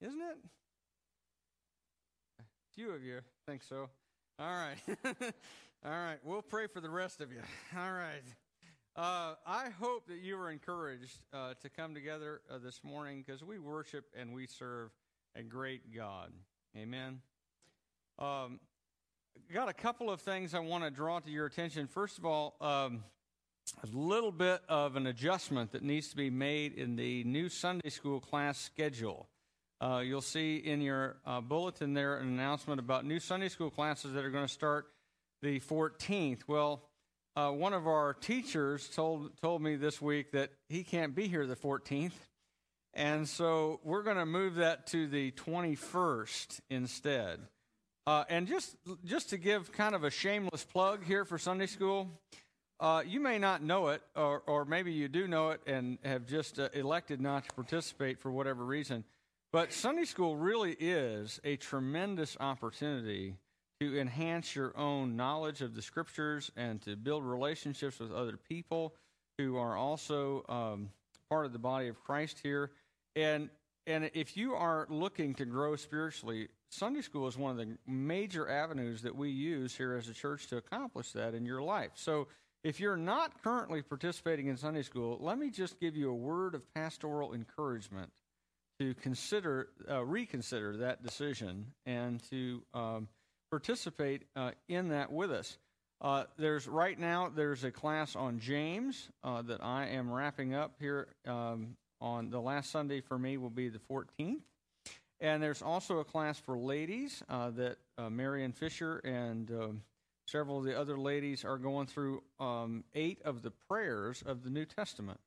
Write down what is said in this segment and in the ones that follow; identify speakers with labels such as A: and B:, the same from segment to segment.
A: isn't it? A few of you think so. All right. All right. We'll pray for the rest of you. All right. Uh, I hope that you were encouraged uh, to come together uh, this morning because we worship and we serve a great God. Amen. Um, got a couple of things I want to draw to your attention. First of all, um, a little bit of an adjustment that needs to be made in the new Sunday school class schedule. Uh, you'll see in your uh, bulletin there an announcement about new Sunday school classes that are going to start the 14th. Well, uh, one of our teachers told told me this week that he can't be here the 14th, and so we're going to move that to the 21st instead. Uh, and just just to give kind of a shameless plug here for Sunday school, uh, you may not know it, or, or maybe you do know it and have just uh, elected not to participate for whatever reason. But Sunday school really is a tremendous opportunity to enhance your own knowledge of the scriptures and to build relationships with other people who are also um, part of the body of Christ here. And and if you are looking to grow spiritually, Sunday school is one of the major avenues that we use here as a church to accomplish that in your life. So if you're not currently participating in Sunday school, let me just give you a word of pastoral encouragement to consider, uh, reconsider that decision and to um, participate uh, in that with us. Uh, there's right now there's a class on James uh, that I am wrapping up here um, on the last Sunday for me will be the 14th, and there's also a class for ladies uh, that uh, Marion Fisher and um, several of the other ladies are going through um, eight of the prayers of the New Testament.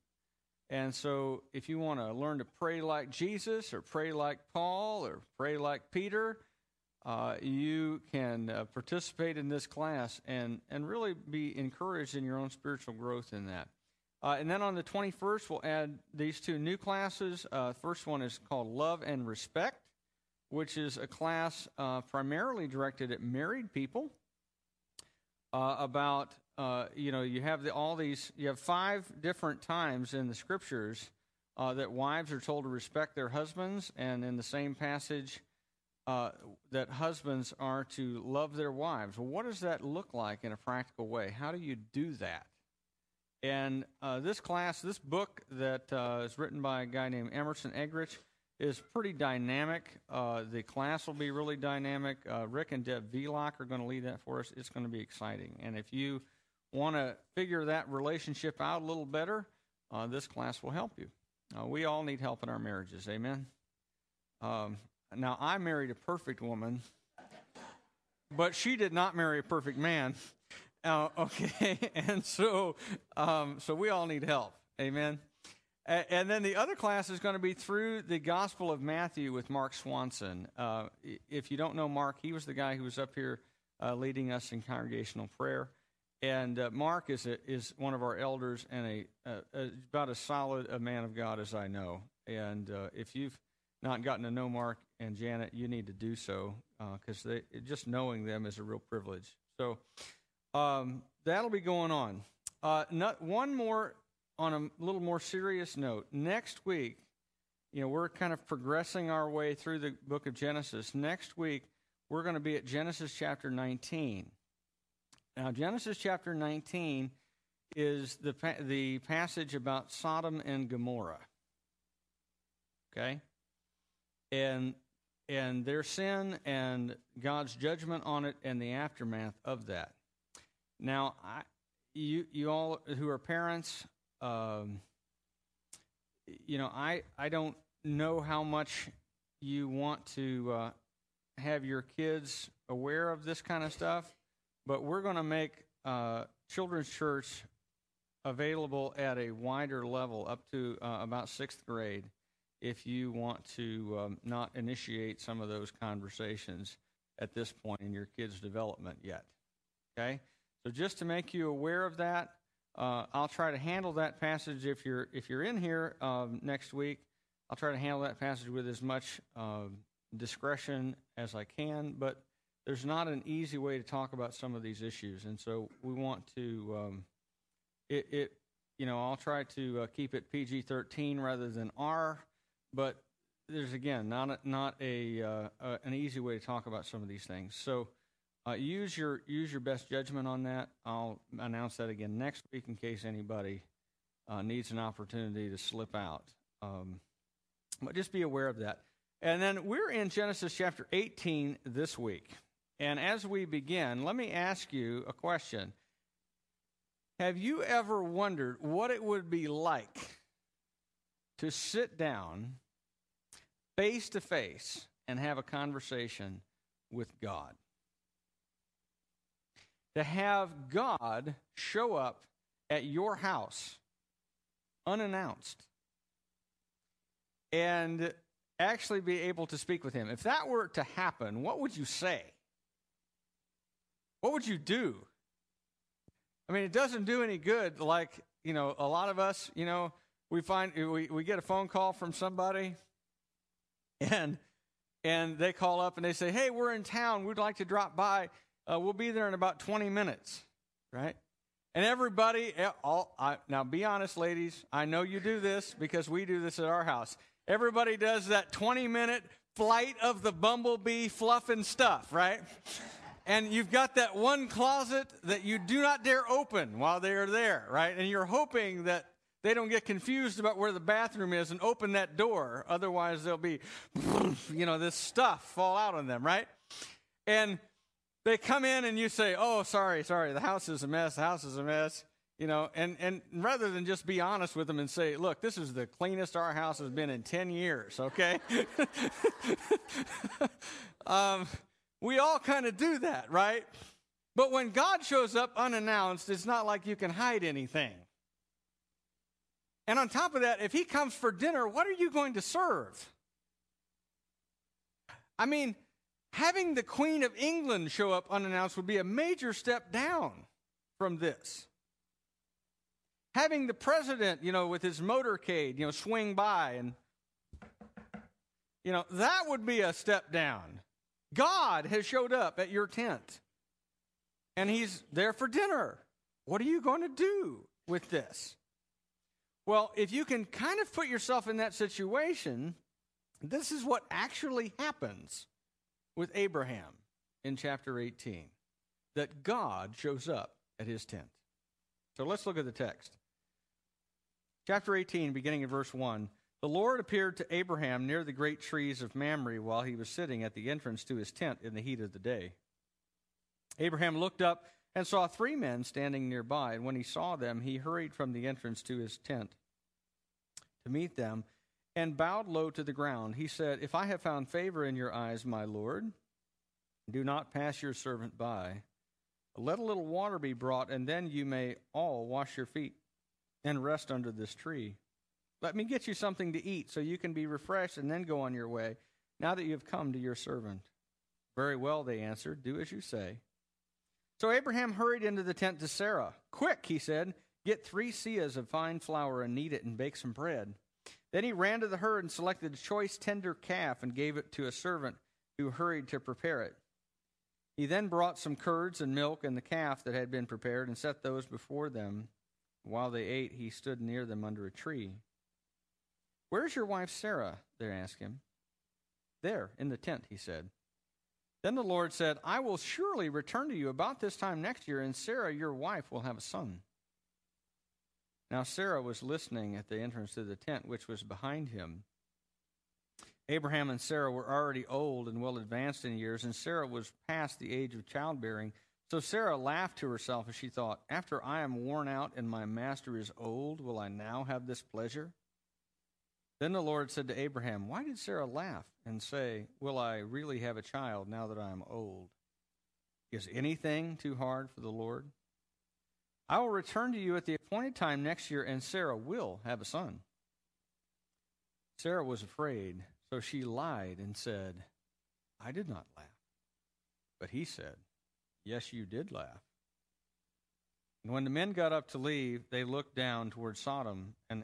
A: And so, if you want to learn to pray like Jesus, or pray like Paul, or pray like Peter, uh, you can uh, participate in this class and, and really be encouraged in your own spiritual growth in that. Uh, and then on the 21st, we'll add these two new classes. Uh, first one is called Love and Respect, which is a class uh, primarily directed at married people uh, you know, you have the, all these, you have five different times in the scriptures that wives are told to respect their husbands, and in the same passage, uh, that husbands are to love their wives. What does that look like in a practical way? How do you do that? And uh, this class, this book that uh, is written by a guy named Emerson Eggerichs, is pretty dynamic. Uh, the class will be really dynamic. Uh, Rick and Deb Velock are going to lead that for us. It's going to be exciting. And if you want to figure that relationship out a little better, uh, this class will help you. we all need help in our marriages. Amen. Um, now, I married a perfect woman, but she did not marry a perfect man. Uh, okay, and so um, so we all need help. Amen. And then the other class is going to be through the Gospel of Matthew with Mark Swanson. Uh, if you don't know Mark, he was the guy who was up here uh, leading us in congregational prayer. And uh, Mark is a, is one of our elders and a, a, about as solid a man of God as I know. And uh, if you've not gotten to know Mark and Janet, you need to do so because uh, just knowing them is a real privilege. So um, that'll be going on. Uh, not, one more on a little more serious note. Next week, you know, we're kind of progressing our way through the book of Genesis. Next week, we're going to be at Genesis chapter 19. Now, Genesis chapter 19 is the, the passage about Sodom and Gomorrah. Okay? and and their sin and God's judgment on it and the aftermath of that. Now, I, you you all who are parents, um, you know, I I don't know how much you want to uh, have your kids aware of this kind of stuff, but we're going to make uh, children's church available at a wider level up to uh, about sixth grade if you want to um, not initiate some of those conversations at this point in your kids' development yet. Okay? So just to make you aware of that, uh, I'll try to handle that passage if you're if you're in here um, next week. I'll try to handle that passage with as much uh, discretion as I can, but there's not an easy way to talk about some of these issues, and so we want to. Um, it, it, you know, I'll try to uh, keep it PG-13 rather than R but there's again not a, not a uh, uh, an easy way to talk about some of these things. So uh, use your use your best judgment on that. I'll announce that again next week in case anybody uh, needs an opportunity to slip out. Um, but just be aware of that. And then we're in Genesis chapter 18 this week. And as we begin, let me ask you a question. Have you ever wondered what it would be like to sit down face to face and have a conversation with God? To have God show up at your house unannounced and actually be able to speak with him. If that were to happen, what would you say? What would you do? I mean, it doesn't do any good. Like, you know, a lot of us, you know, we find we, we get a phone call from somebody and and they call up and they say, "Hey, we're in town. We'd like to drop by. Uh, we'll be there in about 20 minutes." Right? And everybody, eh, all I, now be honest, ladies. I know you do this because we do this at our house. Everybody does that 20 minute flight of the bumblebee fluffing stuff, right? And you've got that one closet that you do not dare open while they are there, right? And you're hoping that they don't get confused about where the bathroom is and open that door. Otherwise, there'll be, you know, this stuff fall out on them, right? And they come in and you say, "Oh, sorry, sorry, the house is a mess. The house is a mess." You know, and and rather than just be honest with them and say, "Look, this is the cleanest our house has been in ten years," okay? um, we all kind of do that, right? But when God shows up unannounced, it's not like you can hide anything. And on top of that, if He comes for dinner, what are you going to serve? I mean, having the Queen of England show up unannounced would be a major step down from this. Having the president, you know, with his motorcade, you know, swing by and, you know, that would be a step down. God has showed up at your tent and he's there for dinner. What are you going to do with this? Well, if you can kind of put yourself in that situation, this is what actually happens with Abraham in chapter 18 that God shows up at his tent. So let's look at the text. Chapter 18, beginning in verse 1. The Lord appeared to Abraham near the great trees of Mamre while he was sitting at the entrance to his tent in the heat of the day. Abraham looked up and saw three men standing nearby, and when he saw them, he hurried from the entrance to his tent to meet them and bowed low to the ground. He said, If I have found favor in your eyes, my Lord, do not pass your servant by. Let a little water be brought, and then you may all wash your feet and rest under this tree. Let me get you something to eat so you can be refreshed and then go on your way, now that you have come to your servant. Very well, they answered. Do as you say. So Abraham hurried into the tent to Sarah. Quick, he said, get three seahs of fine flour and knead it and bake some bread. Then he ran to the herd and selected a choice tender calf and gave it to a servant who hurried to prepare it. He then brought some curds and milk and the calf that had been prepared and set those before them. While they ate, he stood near them under a tree. Where's your wife Sarah? They asked him. There, in the tent, he said. Then the Lord said, I will surely return to you about this time next year, and Sarah, your wife, will have a son. Now Sarah was listening at the entrance to the tent, which was behind him. Abraham and Sarah were already old and well advanced in years, and Sarah was past the age of childbearing. So Sarah laughed to herself as she thought, After I am worn out and my master is old, will I now have this pleasure? Then the Lord said to Abraham, Why did Sarah laugh and say, Will I really have a child now that I am old? Is anything too hard for the Lord? I will return to you at the appointed time next year, and Sarah will have a son. Sarah was afraid, so she lied and said, I did not laugh. But he said, Yes, you did laugh. And when the men got up to leave, they looked down toward Sodom, and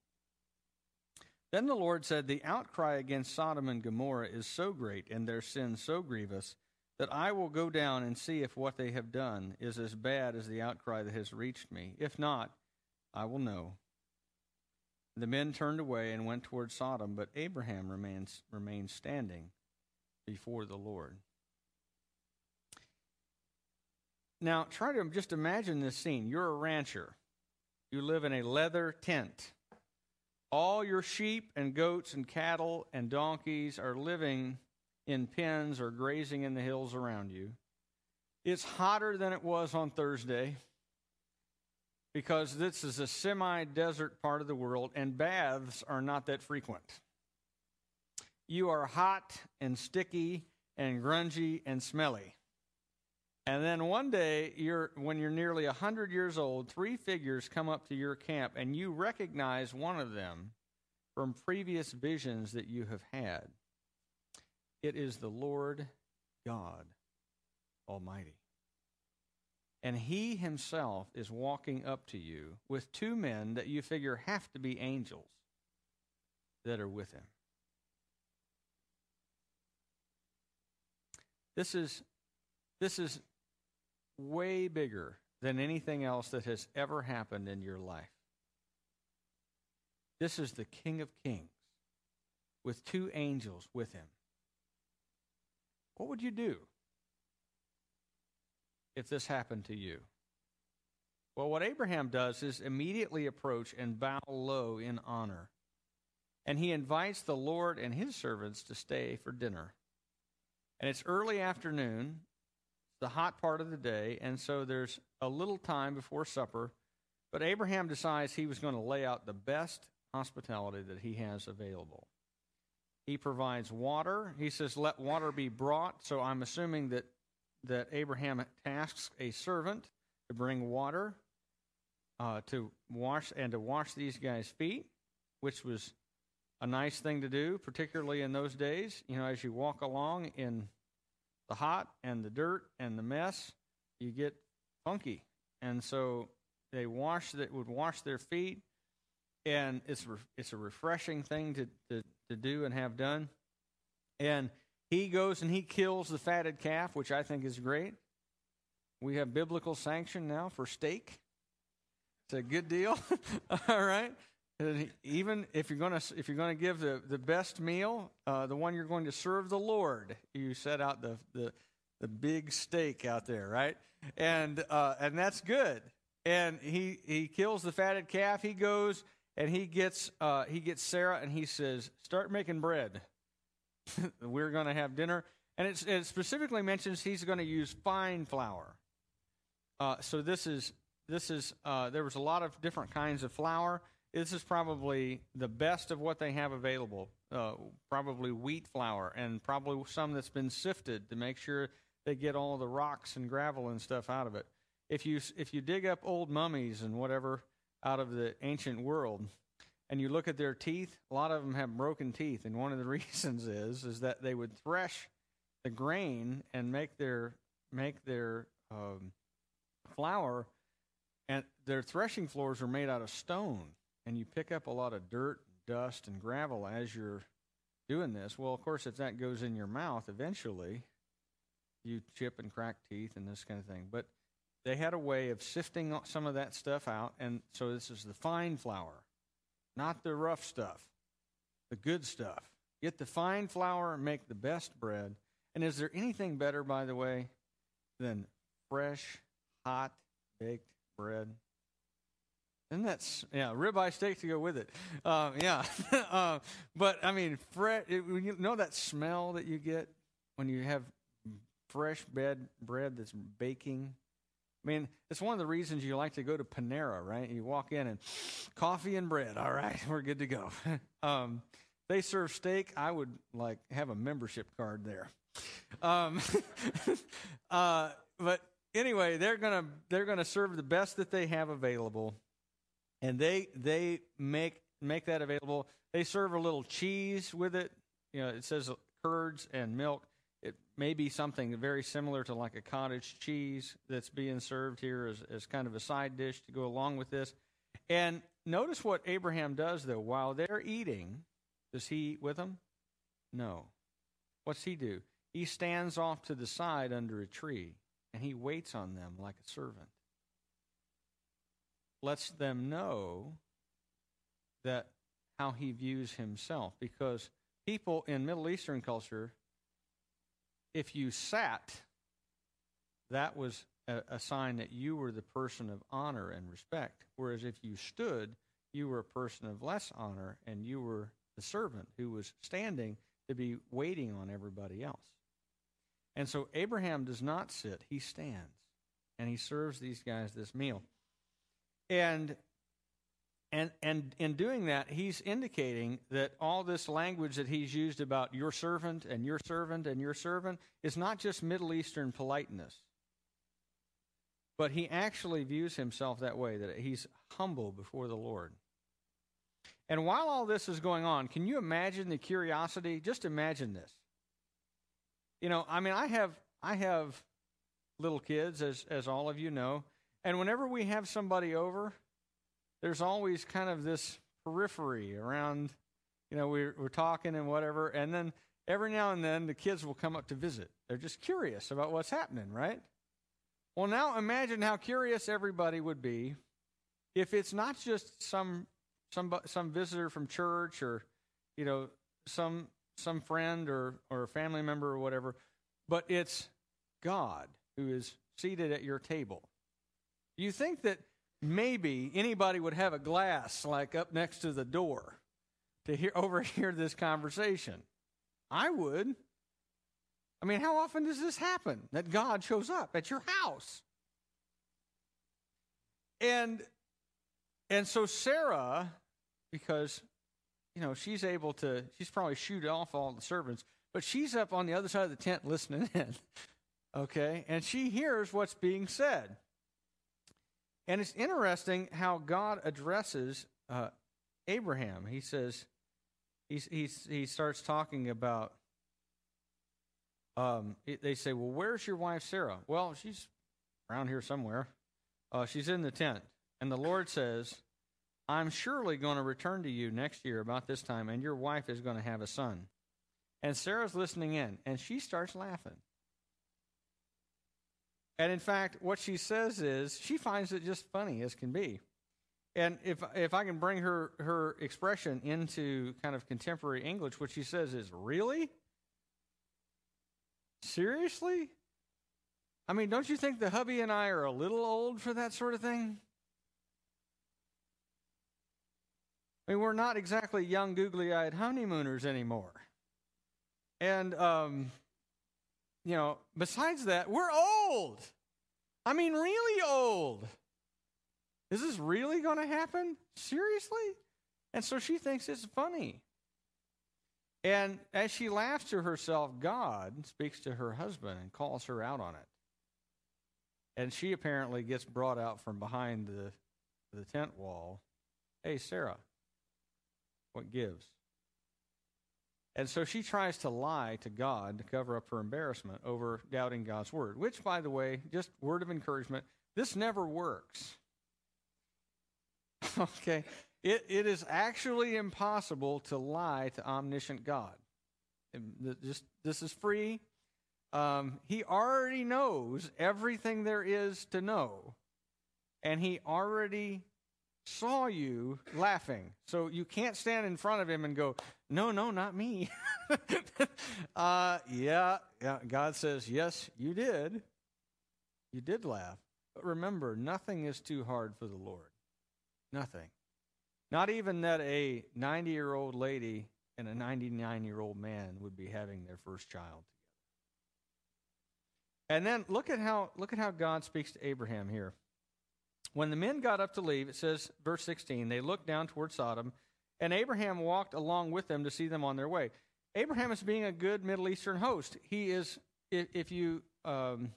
A: Then the Lord said, The outcry against Sodom and Gomorrah is so great and their sin so grievous that I will go down and see if what they have done is as bad as the outcry that has reached me. If not, I will know. The men turned away and went toward Sodom, but Abraham remains, remained standing before the Lord. Now, try to just imagine this scene. You're a rancher, you live in a leather tent. All your sheep and goats and cattle and donkeys are living in pens or grazing in the hills around you. It's hotter than it was on Thursday because this is a semi desert part of the world and baths are not that frequent. You are hot and sticky and grungy and smelly. And then one day, you're, when you're nearly 100 years old, three figures come up to your camp and you recognize one of them from previous visions that you have had. It is the Lord God Almighty. And he himself is walking up to you with two men that you figure have to be angels that are with him. This is this is way bigger than anything else that has ever happened in your life. This is the King of Kings with two angels with him. What would you do if this happened to you? Well, what Abraham does is immediately approach and bow low in honor. And he invites the Lord and his servants to stay for dinner. And it's early afternoon, the hot part of the day, and so there's a little time before supper. But Abraham decides he was going to lay out the best hospitality that he has available. He provides water. He says, Let water be brought. So I'm assuming that, that Abraham tasks a servant to bring water uh, to wash and to wash these guys' feet, which was a nice thing to do, particularly in those days. You know, as you walk along in the hot and the dirt and the mess, you get funky. And so they wash that would wash their feet, and it's re- it's a refreshing thing to, to to do and have done. And he goes and he kills the fatted calf, which I think is great. We have biblical sanction now for steak. It's a good deal. All right. And even if you're going to if you're going to give the, the best meal, uh, the one you're going to serve the Lord, you set out the the, the big steak out there, right? And uh, and that's good. And he he kills the fatted calf. He goes and he gets uh, he gets Sarah and he says, "Start making bread. We're going to have dinner." And it specifically mentions he's going to use fine flour. Uh, so this is this is uh, there was a lot of different kinds of flour. This is probably the best of what they have available. Uh, probably wheat flour and probably some that's been sifted to make sure they get all the rocks and gravel and stuff out of it. If you if you dig up old mummies and whatever out of the ancient world and you look at their teeth a lot of them have broken teeth and one of the reasons is is that they would thresh the grain and make their make their um, flour and their threshing floors are made out of stone and you pick up a lot of dirt dust and gravel as you're doing this well of course if that goes in your mouth eventually you chip and crack teeth and this kind of thing but they had a way of sifting some of that stuff out. And so this is the fine flour, not the rough stuff, the good stuff. Get the fine flour and make the best bread. And is there anything better, by the way, than fresh, hot, baked bread? And that's yeah, ribeye steak to go with it. Uh, yeah, uh, but I mean, fresh. You know that smell that you get when you have fresh bread bread that's baking I mean, it's one of the reasons you like to go to Panera, right? You walk in and coffee and bread. All right, we're good to go. um, they serve steak. I would like have a membership card there. Um, uh, but anyway, they're gonna they're gonna serve the best that they have available, and they they make make that available. They serve a little cheese with it. You know, it says curds and milk. It may be something very similar to like a cottage cheese that's being served here as, as kind of a side dish to go along with this. And notice what Abraham does, though. While they're eating, does he eat with them? No. What's he do? He stands off to the side under a tree and he waits on them like a servant. Lets them know that how he views himself. Because people in Middle Eastern culture if you sat that was a, a, sign that you were the person of honor and respect. Whereas if you stood you were a person of less honor and you were the servant who was standing to be waiting on everybody else. And so Abraham does not sit, he stands and he serves these guys this meal. And and and in doing that, he's indicating that all this language that he's used about your servant and your servant and your servant is not just Middle Eastern politeness. But he actually views himself that way, that he's humble before the Lord. And while all this is going on, can you imagine the curiosity? Just imagine this. You know, I mean, I have I have little kids, as as all of you know, and whenever we have somebody over, there's always kind of this periphery around. You know, we're we're talking and whatever, and then every now and then the kids will come up to visit. They're just curious about what's happening, right? Well, now imagine how curious everybody would be if it's not just some some some visitor from church or you know some some friend or, or a family member or whatever, but it's God who is seated at your table. You think that maybe anybody would have a glass like up next to the door to hear overhear this conversation? I would. I mean, how often does this happen that God shows up at your house? And and so Sarah, because you know, she's able to, she's probably shoot off all the servants, but she's up on the other side of the tent listening in. okay? And she hears what's being said. And it's interesting how God addresses uh, Abraham. He says, he's, he's, he starts talking about, um, they say, Well, where's your wife Sarah? Well, she's around here somewhere. Uh, she's in the tent. And the Lord says, I'm surely going to return to you next year about this time, and your wife is going to have a son. And Sarah's listening in, and she starts laughing. And in fact, what she says is she finds it just funny as can be. And if if I can bring her her expression into kind of contemporary English, what she says is, "Really? Seriously? I mean, don't you think the hubby and I are a little old for that sort of thing?" I mean, we're not exactly young, googly eyed honeymooners anymore. And, um, you know, besides that, we're old. I mean, really old. Is this really going to happen? Seriously? And so she thinks it's funny. And as she laughs to herself, God speaks to her husband and calls her out on it. And she apparently gets brought out from behind the, the tent wall. Hey, Sarah, what gives. And so she tries to lie to God to cover up her embarrassment over doubting God's word, which, by the way, just word of encouragement, this never works. okay? It, it is actually impossible to lie to omniscient God. Just, this is free. Um, he already knows everything there is to know, and he already saw you laughing. So you can't stand in front of him and go, No, no, not me. uh, yeah, yeah, God says, Yes, you did. You did laugh. But remember, nothing is too hard for the Lord. Nothing. Not even that a 90 year old lady and a 99 year old man would be having their first child together. And then look at how look at how God speaks to Abraham here. When the men got up to leave, it says, verse 16, they looked down toward Sodom, and Abraham walked along with them to see them on their way. Abraham is being a good Middle Eastern host. He is, if, if you um,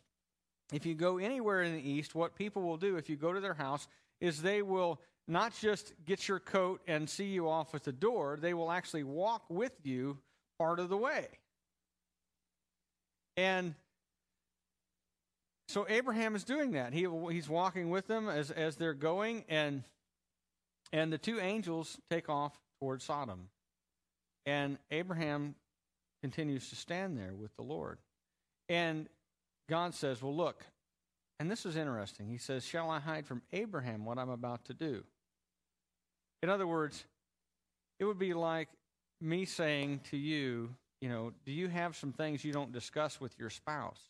A: if you go anywhere in the East, what people will do if you go to their house is they will not just get your coat and see you off at the door, they will actually walk with you part of the way. And so Abraham is doing that. He, he's walking with them as, as they're going, and, and the two angels take off towards Sodom. And Abraham continues to stand there with the Lord. And God says, Well, look, and this is interesting. He says, Shall I hide from Abraham what I'm about to do? In other words, it would be like me saying to you, you know, do you have some things you don't discuss with your spouse?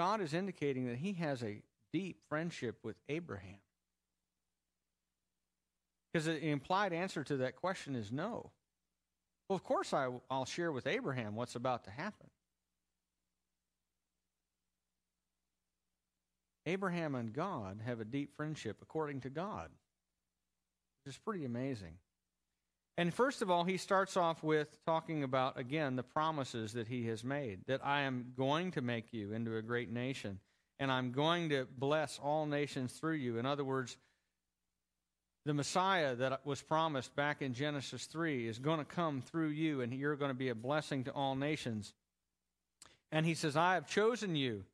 A: God is indicating that he has a deep friendship with Abraham. Because the implied answer to that question is no. Well, of course, I, will share with Abraham what's about to happen. Abraham and God have a deep friendship according to God, which is pretty amazing. And first of all, he starts off with talking about, again, the promises that he has made that I am going to make you into a great nation, and I'm going to bless all nations through you. In other words, the Messiah that was promised back in Genesis 3 is going to come through you, and you're going to be a blessing to all nations. And he says, I have chosen you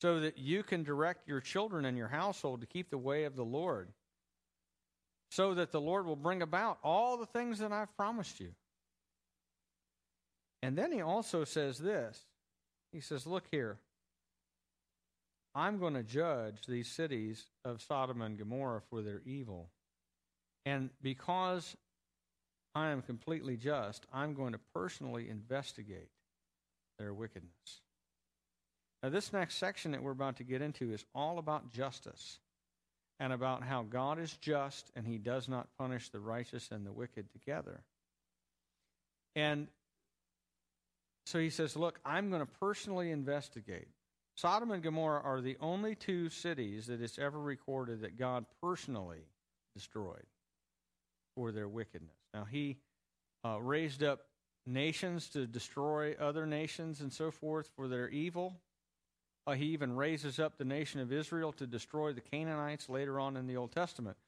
A: so that you can direct your children and your household to keep the way of the Lord so that the Lord will bring about all the things that I've promised you. And then he also says this He says, Look here, I'm going to judge these cities of Sodom and Gomorrah for their evil. And because I am completely just, I'm going to personally investigate their wickedness. Now, this next section that we're about to get into is all about justice and about how God is just and he does not punish the righteous and the wicked together. And so he says, Look, I'm going to personally investigate. Sodom and Gomorrah are the only two cities that it's ever recorded that God personally destroyed for their wickedness. Now, he uh, raised up nations to destroy other nations and so forth for their evil. Uh, he even raises up the nation of Israel to destroy the Canaanites later on in the Old Testament.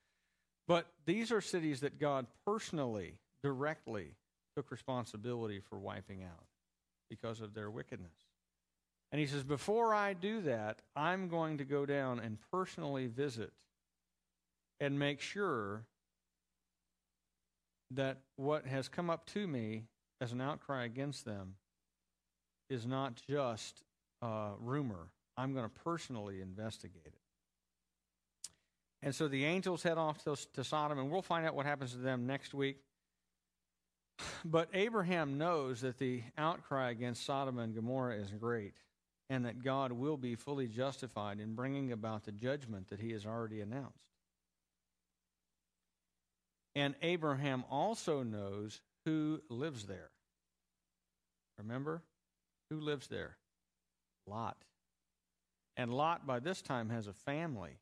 A: But these are cities that God personally, directly took responsibility for wiping out because of their wickedness. And he says, Before I do that, I'm going to go down and personally visit and make sure that what has come up to me as an outcry against them is not just uh, rumor. I'm going to personally investigate it. And so the angels head off to, to Sodom, and we'll find out what happens to them next week. But Abraham knows that the outcry against Sodom and Gomorrah is great, and that God will be fully justified in bringing about the judgment that he has already announced. And Abraham also knows who lives there. Remember? Who lives there? Lot. And Lot, by this time, has a family.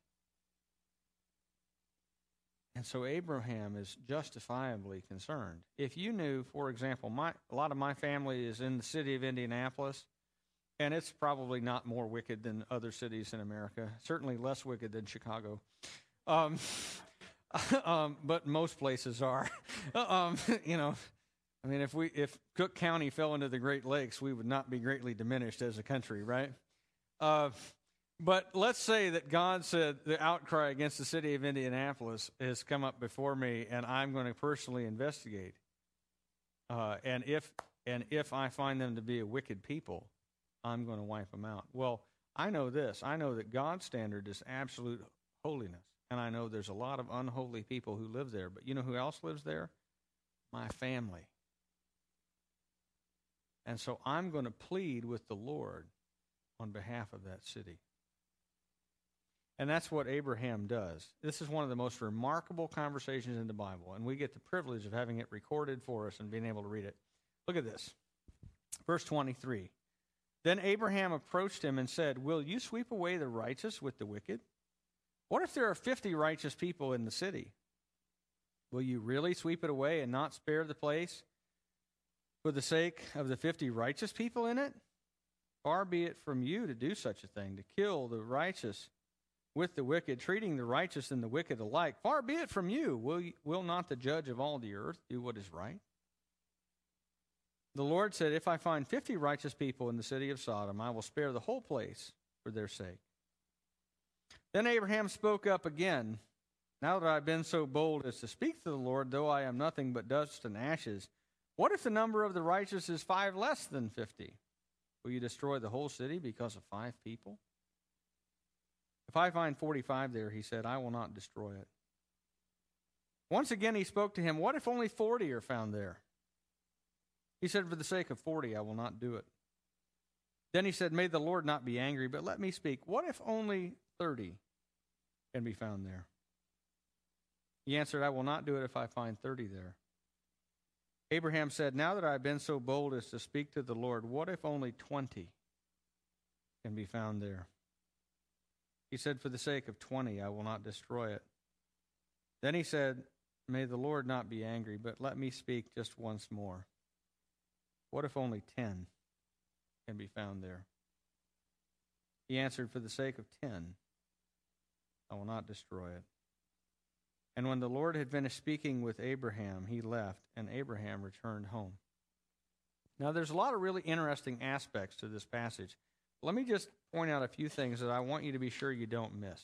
A: And so Abraham is justifiably concerned. If you knew, for example, my, a lot of my family is in the city of Indianapolis, and it's probably not more wicked than other cities in America, certainly less wicked than Chicago. Um, um, but most places are. um, you know, I mean, if we if Cook County fell into the Great Lakes, we would not be greatly diminished as a country, right? Uh, but let's say that God said the outcry against the city of Indianapolis has come up before me, and I'm going to personally investigate. Uh, and if and if I find them to be a wicked people, I'm going to wipe them out. Well, I know this. I know that God's standard is absolute holiness, and I know there's a lot of unholy people who live there. But you know who else lives there? My family. And so I'm going to plead with the Lord on behalf of that city. And that's what Abraham does. This is one of the most remarkable conversations in the Bible, and we get the privilege of having it recorded for us and being able to read it. Look at this. Verse 23. Then Abraham approached him and said, Will you sweep away the righteous with the wicked? What if there are 50 righteous people in the city? Will you really sweep it away and not spare the place for the sake of the 50 righteous people in it? Far be it from you to do such a thing, to kill the righteous with the wicked, treating the righteous and the wicked alike. Far be it from you. Will, will not the judge of all the earth do what is right? The Lord said, If I find fifty righteous people in the city of Sodom, I will spare the whole place for their sake. Then Abraham spoke up again. Now that I've been so bold as to speak to the Lord, though I am nothing but dust and ashes, what if the number of the righteous is five less than fifty? Will you destroy the whole city because of five people? If I find 45 there, he said, I will not destroy it. Once again, he spoke to him, What if only 40 are found there? He said, For the sake of 40, I will not do it. Then he said, May the Lord not be angry, but let me speak. What if only 30 can be found there? He answered, I will not do it if I find 30 there. Abraham said, Now that I have been so bold as to speak to the Lord, what if only 20 can be found there? He said, For the sake of 20, I will not destroy it. Then he said, May the Lord not be angry, but let me speak just once more. What if only 10 can be found there? He answered, For the sake of 10, I will not destroy it. And when the Lord had finished speaking with Abraham, he left, and Abraham returned home. Now, there's a lot of really interesting aspects to this passage. Let me just point out a few things that I want you to be sure you don't miss.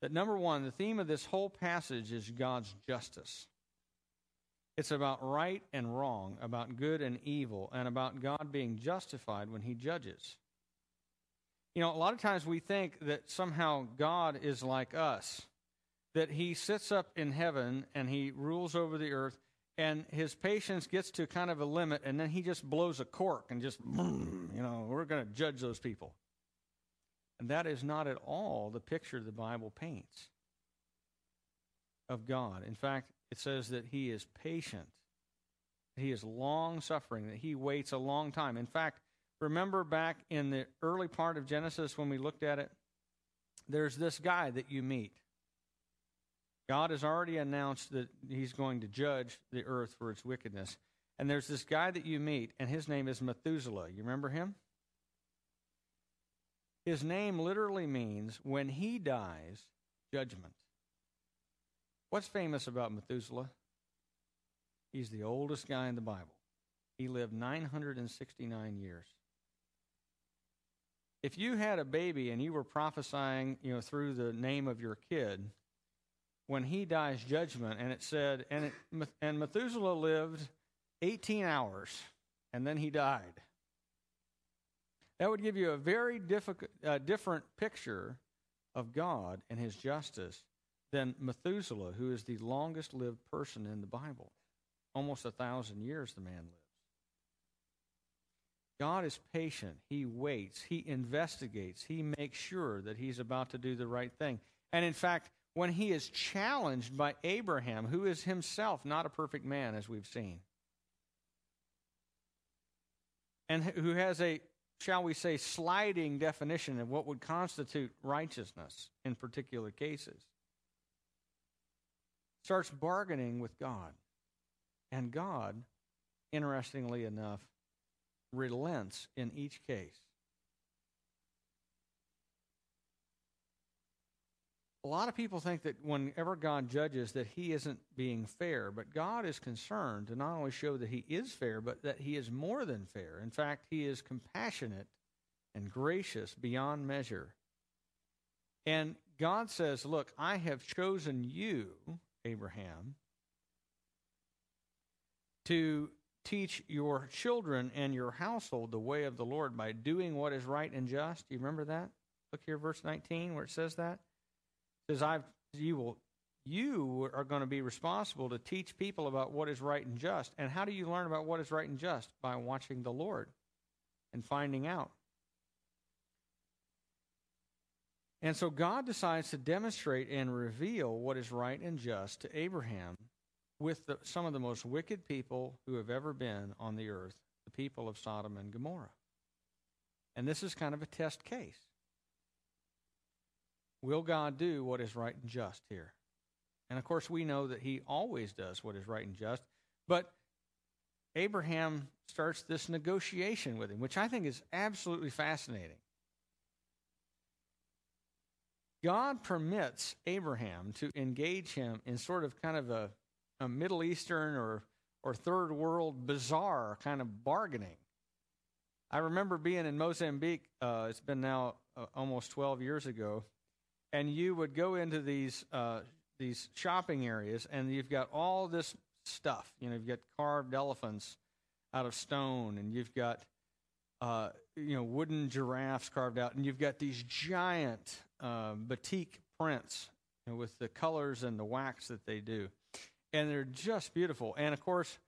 A: That number one, the theme of this whole passage is God's justice. It's about right and wrong, about good and evil, and about God being justified when he judges. You know, a lot of times we think that somehow God is like us, that he sits up in heaven and he rules over the earth, and his patience gets to kind of a limit, and then he just blows a cork and just, you know, we're going to judge those people. And that is not at all the picture the Bible paints of God. In fact, it says that he is patient, he is long suffering, that he waits a long time. In fact, remember back in the early part of Genesis when we looked at it? There's this guy that you meet. God has already announced that he's going to judge the earth for its wickedness. And there's this guy that you meet, and his name is Methuselah. You remember him? His name literally means when he dies, judgment. What's famous about Methuselah? He's the oldest guy in the Bible. He lived 969 years. If you had a baby and you were prophesying, you know, through the name of your kid, when he dies judgment and it said and it, and Methuselah lived 18 hours and then he died. That would give you a very difficult, uh, different picture of God and his justice than Methuselah, who is the longest lived person in the Bible. Almost a thousand years the man lives. God is patient. He waits. He investigates. He makes sure that he's about to do the right thing. And in fact, when he is challenged by Abraham, who is himself not a perfect man, as we've seen, and who has a, shall we say, sliding definition of what would constitute righteousness in particular cases, starts bargaining with God. And God, interestingly enough, relents in each case. A lot of people think that whenever God judges that he isn't being fair, but God is concerned to not only show that he is fair, but that he is more than fair. In fact, he is compassionate and gracious beyond measure. And God says, Look, I have chosen you, Abraham, to teach your children and your household the way of the Lord by doing what is right and just. You remember that? Look here, verse 19, where it says that says, I've, you will, you are going to be responsible to teach people about what is right and just. And how do you learn about what is right and just? By watching the Lord and finding out. And so God decides to demonstrate and reveal what is right and just to Abraham with the, some of the most wicked people who have ever been on the earth, the people of Sodom and Gomorrah. And this is kind of a test case. Will God do what is right and just here? And of course, we know that he always does what is right and just. But Abraham starts this negotiation with him, which I think is absolutely fascinating. God permits Abraham to engage him in sort of kind of a, a Middle Eastern or, or third world bazaar kind of bargaining. I remember being in Mozambique, uh, it's been now uh, almost 12 years ago, and you would go into these, uh, these shopping areas, and you've got all this stuff. You know, you've got carved elephants out of stone, and you've got uh, you know wooden giraffes carved out, and you've got these giant uh, batik prints you know, with the colors and the wax that they do, and they're just beautiful. And of course,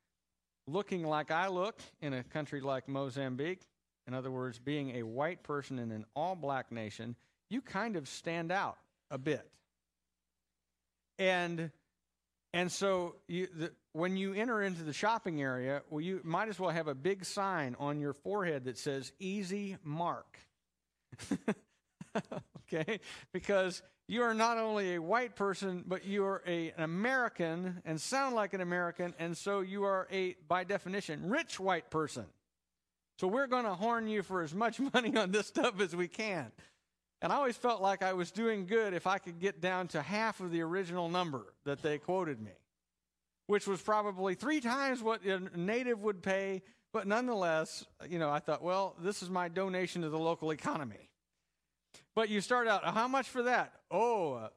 A: looking like I look in a country like Mozambique, in other words, being a white person in an all-black nation, you kind of stand out a bit. And and so you, the, when you enter into the shopping area, well, you might as well have a big sign on your forehead that says "Easy Mark." okay, because you are not only a white person, but you are a, an American and sound like an American, and so you are a, by definition, rich white person. So we're going to horn you for as much money on this stuff as we can. And I always felt like I was doing good if I could get down to half of the original number that they quoted me, which was probably three times what a native would pay. But nonetheless, you know, I thought, well, this is my donation to the local economy. But you start out, how much for that? Oh, uh,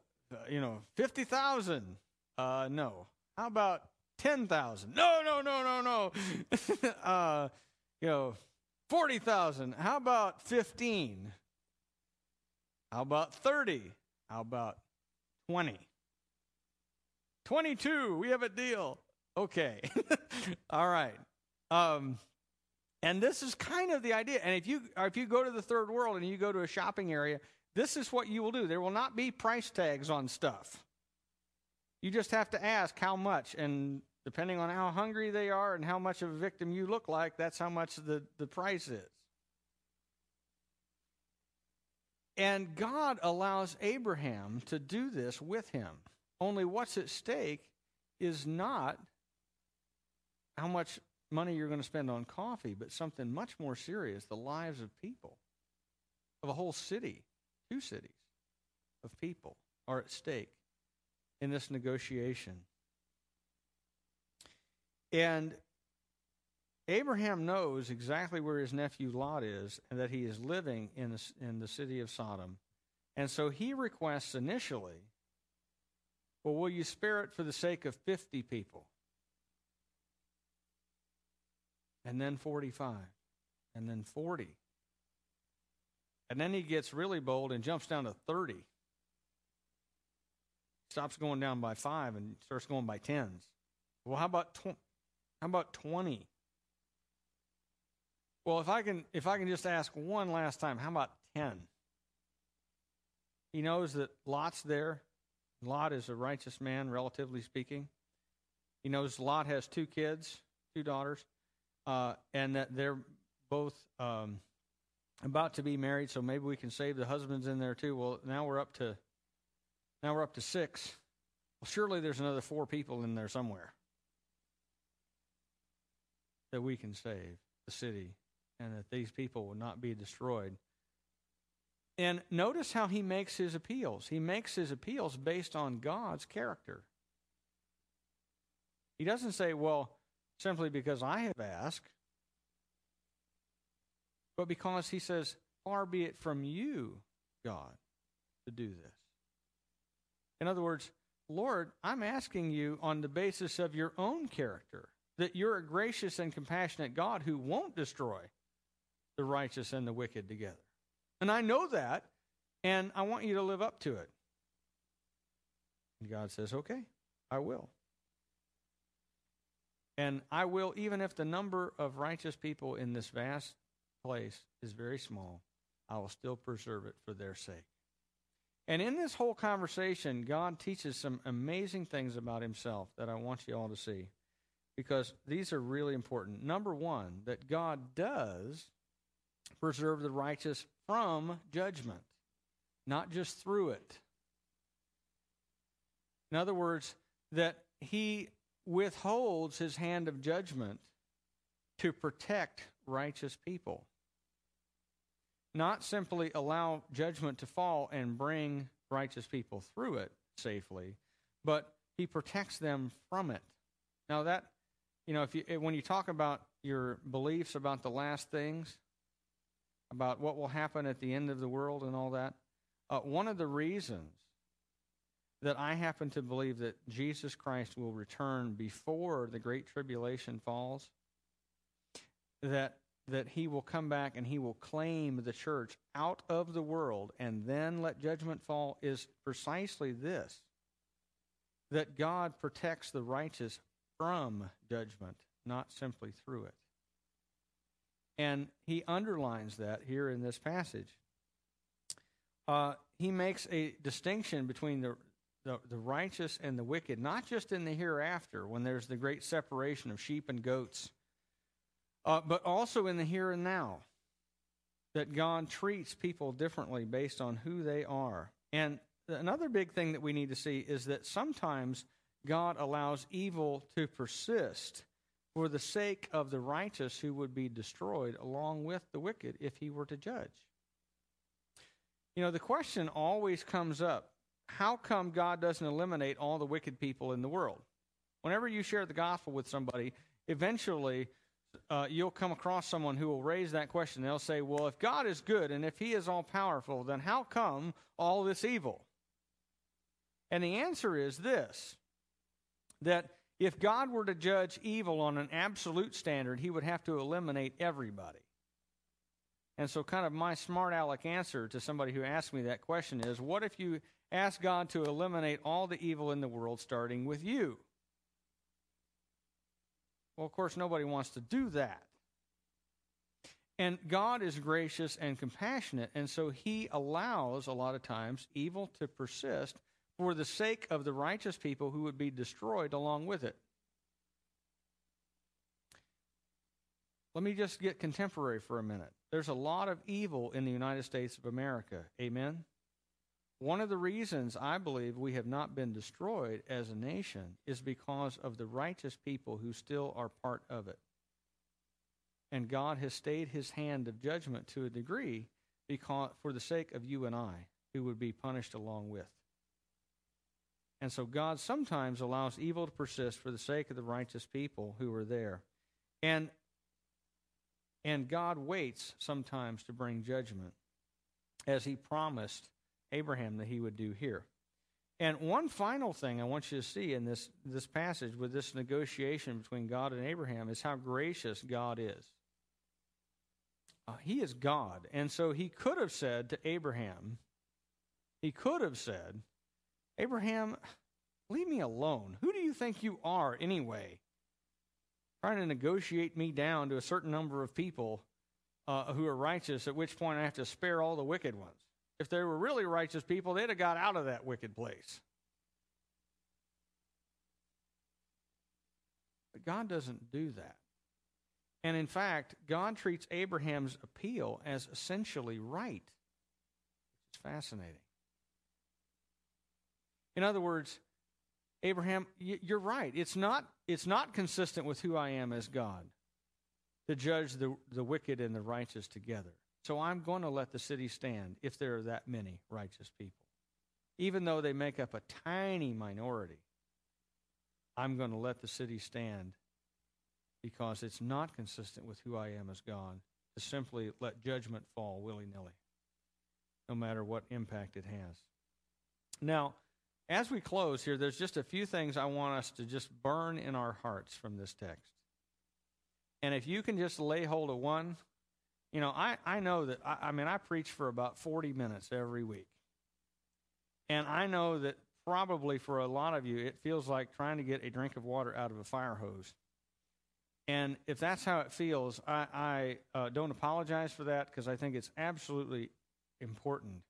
A: you know, 50,000. Uh, no. How about 10,000? No, no, no, no, no. uh, you know, 40,000. How about 15? How about 30? How about 20? 22. We have a deal. Okay. All right. Um, and this is kind of the idea. And if you if you go to the third world and you go to a shopping area, this is what you will do. There will not be price tags on stuff. You just have to ask how much, and depending on how hungry they are and how much of a victim you look like, that's how much the, the price is. And God allows Abraham to do this with him. Only what's at stake is not how much money you're going to spend on coffee, but something much more serious the lives of people, of a whole city, two cities of people are at stake in this negotiation. And Abraham knows exactly where his nephew Lot is and that he is living in the, in the city of Sodom. And so he requests initially, well, will you spare it for the sake of 50 people? And then 45. And then 40. And then he gets really bold and jumps down to 30. Stops going down by five and starts going by tens. Well, how about tw- how about 20? Well, if I can if I can just ask one last time, how about 10? He knows that Lot's there. Lot is a righteous man, relatively speaking. He knows Lot has two kids, two daughters, uh, and that they're both um, about to be married. So maybe we can save the husbands in there too. Well, now we're up to now we're up to six. Well, surely there's another four people in there somewhere that we can save the city and that these people will not be destroyed. And notice how he makes his appeals. He makes his appeals based on God's character. He doesn't say, well, simply because I have asked, but because he says, far be it from you, God, to do this. In other words, Lord, I'm asking you on the basis of your own character that you're a gracious and compassionate God who won't destroy the righteous and the wicked together. And I know that, and I want you to live up to it. And God says, Okay, I will. And I will, even if the number of righteous people in this vast place is very small, I will still preserve it for their sake. And in this whole conversation, God teaches some amazing things about himself that I want you all to see because these are really important. Number one, that God does preserve the righteous from judgment, not just through it. In other words, that he withholds his hand of judgment to protect righteous people. Not simply allow judgment to fall and bring righteous people through it safely, but he protects them from it. Now that you know, if you eh, when you talk about your beliefs about the last things, about what will happen at the end of the world and all that, uh, one of the reasons that I happen to believe that Jesus Christ will return before the great tribulation falls, that that he will come back and he will claim the church out of the world and then let judgment fall is precisely this that God protects the righteous from judgment, not simply through it. And he underlines that here in this passage. Uh, he makes a distinction between the, the, the righteous and the wicked, not just in the hereafter when there's the great separation of sheep and goats, uh, but also in the here and now. That God treats people differently based on who they are. And another big thing that we need to see is that sometimes God allows evil to persist for the sake of the righteous who would be destroyed along with the wicked if he were to judge. You know, the question always comes up how come God doesn't eliminate all the wicked people in the world? Whenever you share the gospel with somebody, eventually uh, you'll come across someone who will raise that question. They'll say, Well, if God is good and if he is all powerful, then how come all this evil? And the answer is this that if God were to judge evil on an absolute standard, he would have to eliminate everybody. And so, kind of my smart aleck answer to somebody who asked me that question is what if you ask God to eliminate all the evil in the world, starting with you? Well, of course, nobody wants to do that. And God is gracious and compassionate, and so He allows a lot of times evil to persist for the sake of the righteous people who would be destroyed along with it. Let me just get contemporary for a minute. There's a lot of evil in the United States of America. Amen? One of the reasons I believe we have not been destroyed as a nation is because of the righteous people who still are part of it. And God has stayed his hand of judgment to a degree because, for the sake of you and I, who would be punished along with. And so God sometimes allows evil to persist for the sake of the righteous people who are there. And and God waits sometimes to bring judgment as he promised Abraham that he would do here. And one final thing I want you to see in this, this passage with this negotiation between God and Abraham is how gracious God is. Uh, he is God. And so he could have said to Abraham, he could have said, Abraham, leave me alone. Who do you think you are anyway? Trying to negotiate me down to a certain number of people uh, who are righteous, at which point I have to spare all the wicked ones. If they were really righteous people, they'd have got out of that wicked place. But God doesn't do that. And in fact, God treats Abraham's appeal as essentially right, which is fascinating. In other words, Abraham, you're right. It's not, it's not consistent with who I am as God to judge the, the wicked and the righteous together. So I'm going to let the city stand if there are that many righteous people. Even though they make up a tiny minority, I'm going to let the city stand because it's not consistent with who I am as God to simply let judgment fall willy nilly, no matter what impact it has. Now, as we close here, there's just a few things I want us to just burn in our hearts from this text. And if you can just lay hold of one, you know, I, I know that, I, I mean, I preach for about 40 minutes every week. And I know that probably for a lot of you, it feels like trying to get a drink of water out of a fire hose. And if that's how it feels, I, I uh, don't apologize for that because I think it's absolutely important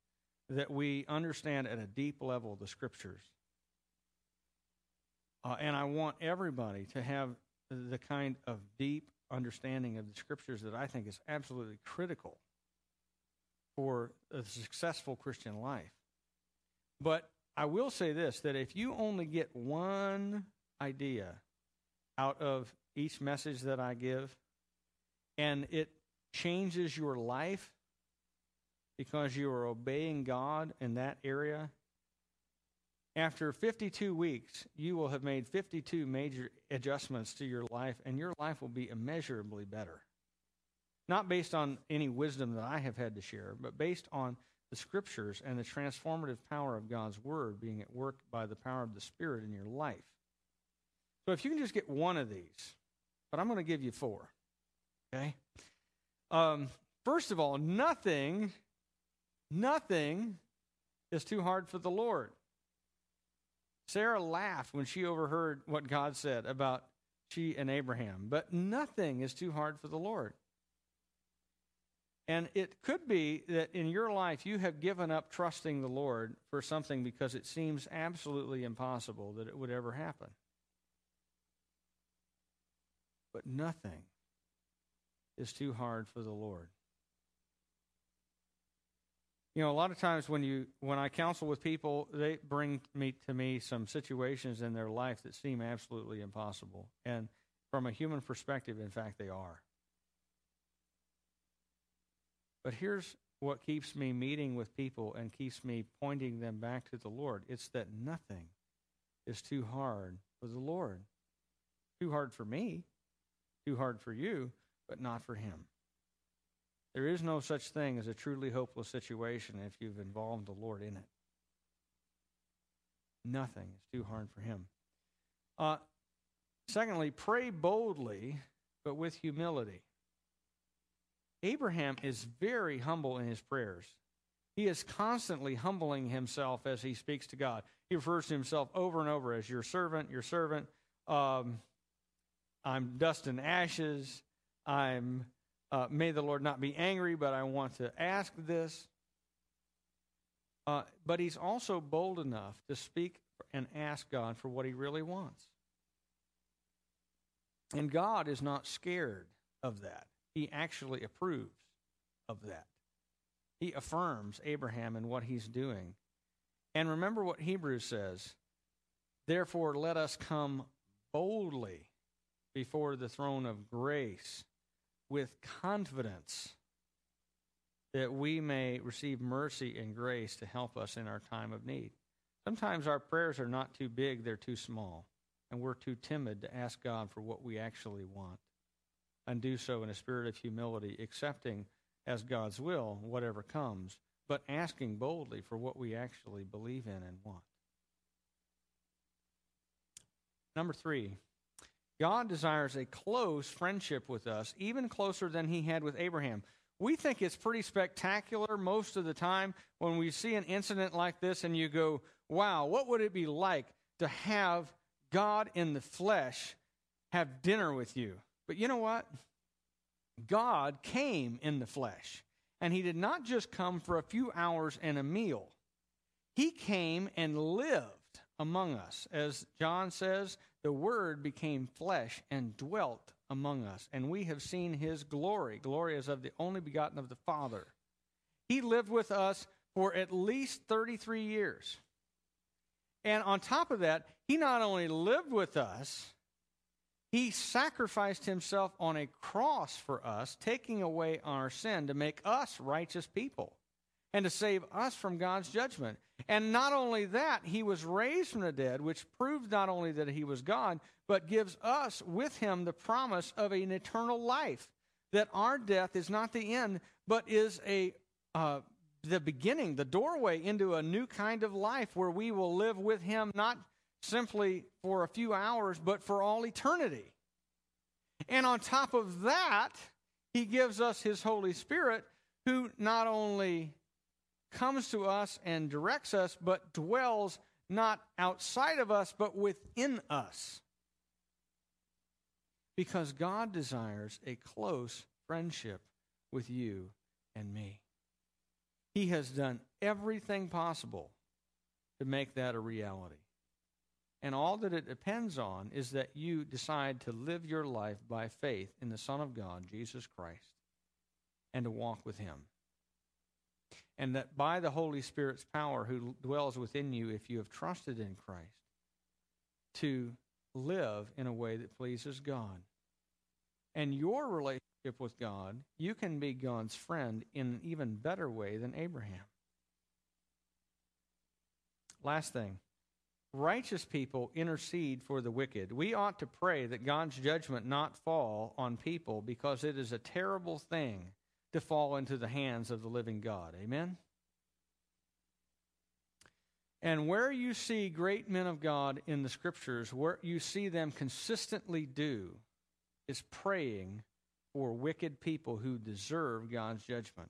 A: that we understand at a deep level the scriptures. Uh, and I want everybody to have the kind of deep understanding of the scriptures that I think is absolutely critical for a successful Christian life. But I will say this that if you only get one idea out of each message that I give and it changes your life, because you are obeying God in that area, after 52 weeks, you will have made 52 major adjustments to your life, and your life will be immeasurably better. Not based on any wisdom that I have had to share, but based on the scriptures and the transformative power of God's word being at work by the power of the Spirit in your life. So if you can just get one of these, but I'm going to give you four. Okay? Um, first of all, nothing, nothing is too hard for the Lord. Sarah laughed when she overheard what God said about she and Abraham, but nothing is too hard for the Lord. And it could be that in your life you have given up trusting the Lord for something because it seems absolutely impossible that it would ever happen. But nothing is too hard for the Lord. You know, a lot of times when you when I counsel with people, they bring me to me some situations in their life that seem absolutely impossible. And from a human perspective, in fact, they are. But here's what keeps me meeting with people and keeps me pointing them back to the Lord. It's that nothing is too hard for the Lord. Too hard for me, too hard for you, but not for him. There is no such thing as a truly hopeless situation if you've involved the Lord in it. Nothing is too hard for him. Uh, secondly, pray boldly, but with humility. Abraham is very humble in his prayers. He is constantly humbling himself as he speaks to God. He refers to himself over and over as your servant, your servant. Um, I'm dust and ashes. I'm uh, may the Lord not be angry, but I want to ask this. Uh, but he's also bold enough to speak and ask God for what he really wants. And God is not scared of that. He actually approves of that. He affirms Abraham and what he's doing. And remember what Hebrews says Therefore, let us come boldly before the throne of grace with confidence that we may receive mercy and grace to help us in our time of need. Sometimes our prayers are not too big, they're too small, and we're too timid to ask God for what we actually want and do so in a spirit of humility, accepting as God's will whatever comes, but asking boldly for what we actually believe in and want. Number three, God desires a close friendship with us, even closer than he had with Abraham. We think it's pretty spectacular most of the time when we see an incident like this and you go, wow, what would it be like to have God in the flesh have dinner with you? But you know what? God came in the flesh. And he did not just come for a few hours and a meal, he came and lived among us. As John says, the Word became flesh and dwelt among us, and we have seen his glory. Glory as of the only begotten of the Father. He lived with us for at least 33 years. And on top of that, he not only lived with us, he sacrificed himself on a cross for us, taking away our sin to make us righteous people and to save us from God's judgment. And not only that, he was raised from the dead, which proves not only that he was God, but gives us with him the promise of an eternal life. That our death is not the end, but is a uh, the beginning, the doorway into a new kind of life where we will live with him not simply for a few hours, but for all eternity. And on top of that, he gives us his Holy Spirit, who not only comes to us and directs us, but dwells not outside of us, but within us. Because God desires a close friendship with you and me. He has done everything possible to make that a reality. And all that it depends on is that you decide to live your life by faith in the Son of God, Jesus Christ, and to walk with Him and that by the Holy Spirit's power who dwells within you, if you have trusted in Christ, to live in a way that pleases God. And your relationship with God, you can be God's friend in an even better way than Abraham. Last thing, righteous people intercede for the wicked. We ought to pray that God's judgment not fall on people because it is a terrible thing to fall into the hands of the living God. Amen? And where you see great men of God in the scriptures, where you see them consistently do, is praying for wicked people who deserve God's judgment.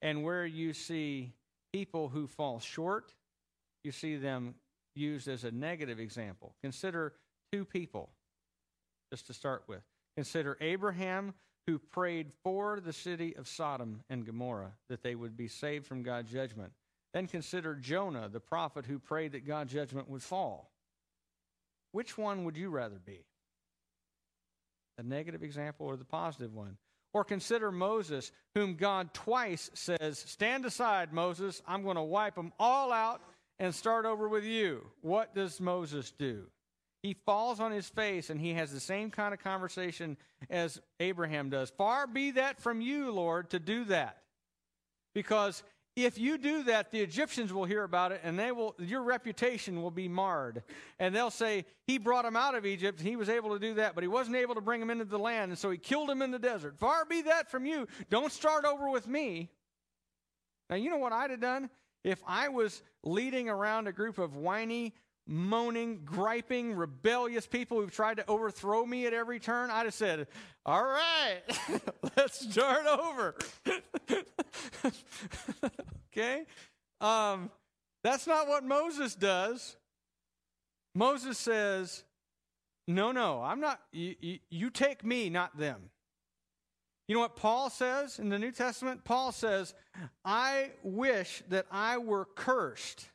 A: And where you see people who fall short, you see them used as a negative example. Consider two people, just to start with. Consider Abraham, who prayed for the city of Sodom and Gomorrah that they would be saved from God's judgment. Then consider Jonah, the prophet who prayed that God's judgment would fall. Which one would you rather be? The negative example or the positive one? Or consider Moses, whom God twice says, Stand aside, Moses. I'm going to wipe them all out and start over with you. What does Moses do? He falls on his face and he has the same kind of conversation as Abraham does. Far be that from you, Lord, to do that. Because if you do that, the Egyptians will hear about it and they will, your reputation will be marred. And they'll say, He brought them out of Egypt. He was able to do that, but he wasn't able to bring them into the land. And so he killed them in the desert. Far be that from you. Don't start over with me. Now, you know what I'd have done? If I was leading around a group of whiny, moaning, griping, rebellious people who've tried to overthrow me at every turn, I'd have said, All right, let's start over. okay? Um, that's not what Moses does. Moses says, No, no, I'm not, you, take me, not them. You know what Paul says in the New Testament? Paul says, I wish that I were cursed,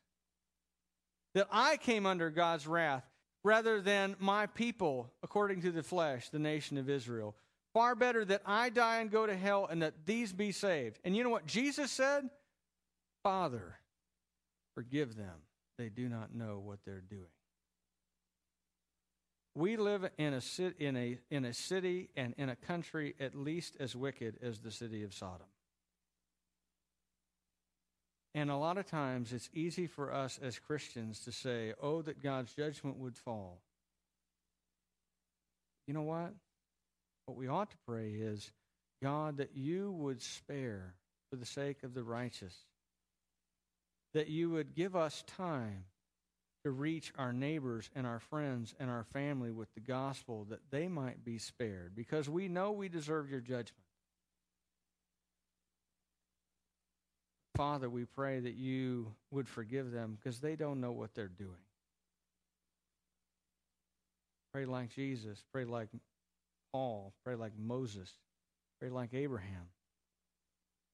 A: that I came under God's wrath rather than my people, according to the flesh, the nation of Israel. Far better that I die and go to hell and that these be saved. And you know what Jesus said? Father, forgive them. They do not know what they're doing. We live in a, in, a, in a city and in a country at least as wicked as the city of Sodom. And a lot of times it's easy for us as Christians to say, oh, that God's judgment would fall. You know what? What we ought to pray is, God, that you would spare for the sake of the righteous, that you would give us time to reach our neighbors and our friends and our family with the gospel that they might be spared because we know we deserve your judgment. Father, we pray that you would forgive them because they don't know what they're doing. Pray like Jesus. Pray like Paul. Pray like Moses. Pray like Abraham.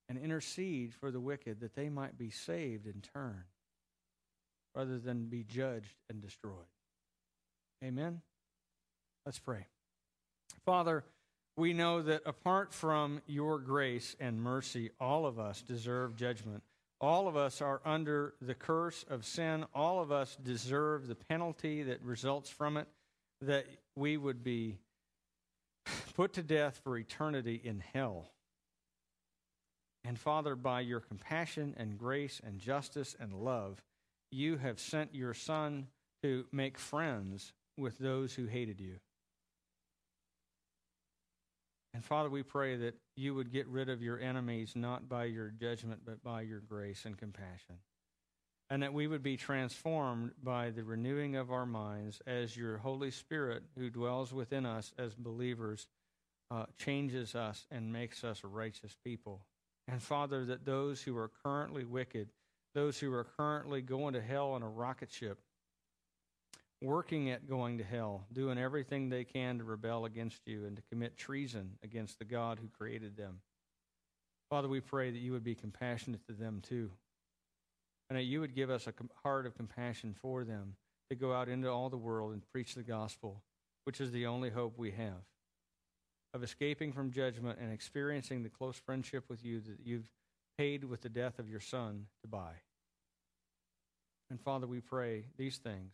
A: And intercede for the wicked that they might be saved in turn rather than be judged and destroyed. Amen? Let's pray. Father, we know that apart from your grace and mercy, all of us deserve judgment. All of us are under the curse of sin. All of us deserve the penalty that results from it, that we would be put to death for eternity in hell. And Father, by your compassion and grace and justice and love, you have sent your Son to make friends with those who hated you. And Father, we pray that you would get rid of your enemies not by your judgment, but by your grace and compassion. And that we would be transformed by the renewing of our minds as your Holy Spirit, who dwells within us as believers, uh, changes us and makes us righteous people. And Father, that those who are currently wicked those who are currently going to hell on a rocket ship, working at going to hell, doing everything they can to rebel against you and to commit treason against the God who created them. Father, we pray that you would be compassionate to them too, and that you would give us a heart of compassion for them to go out into all the world and preach the gospel, which is the only hope we have of escaping from judgment and experiencing the close friendship with you that you've paid with the death of your Son to buy. And Father, we pray these things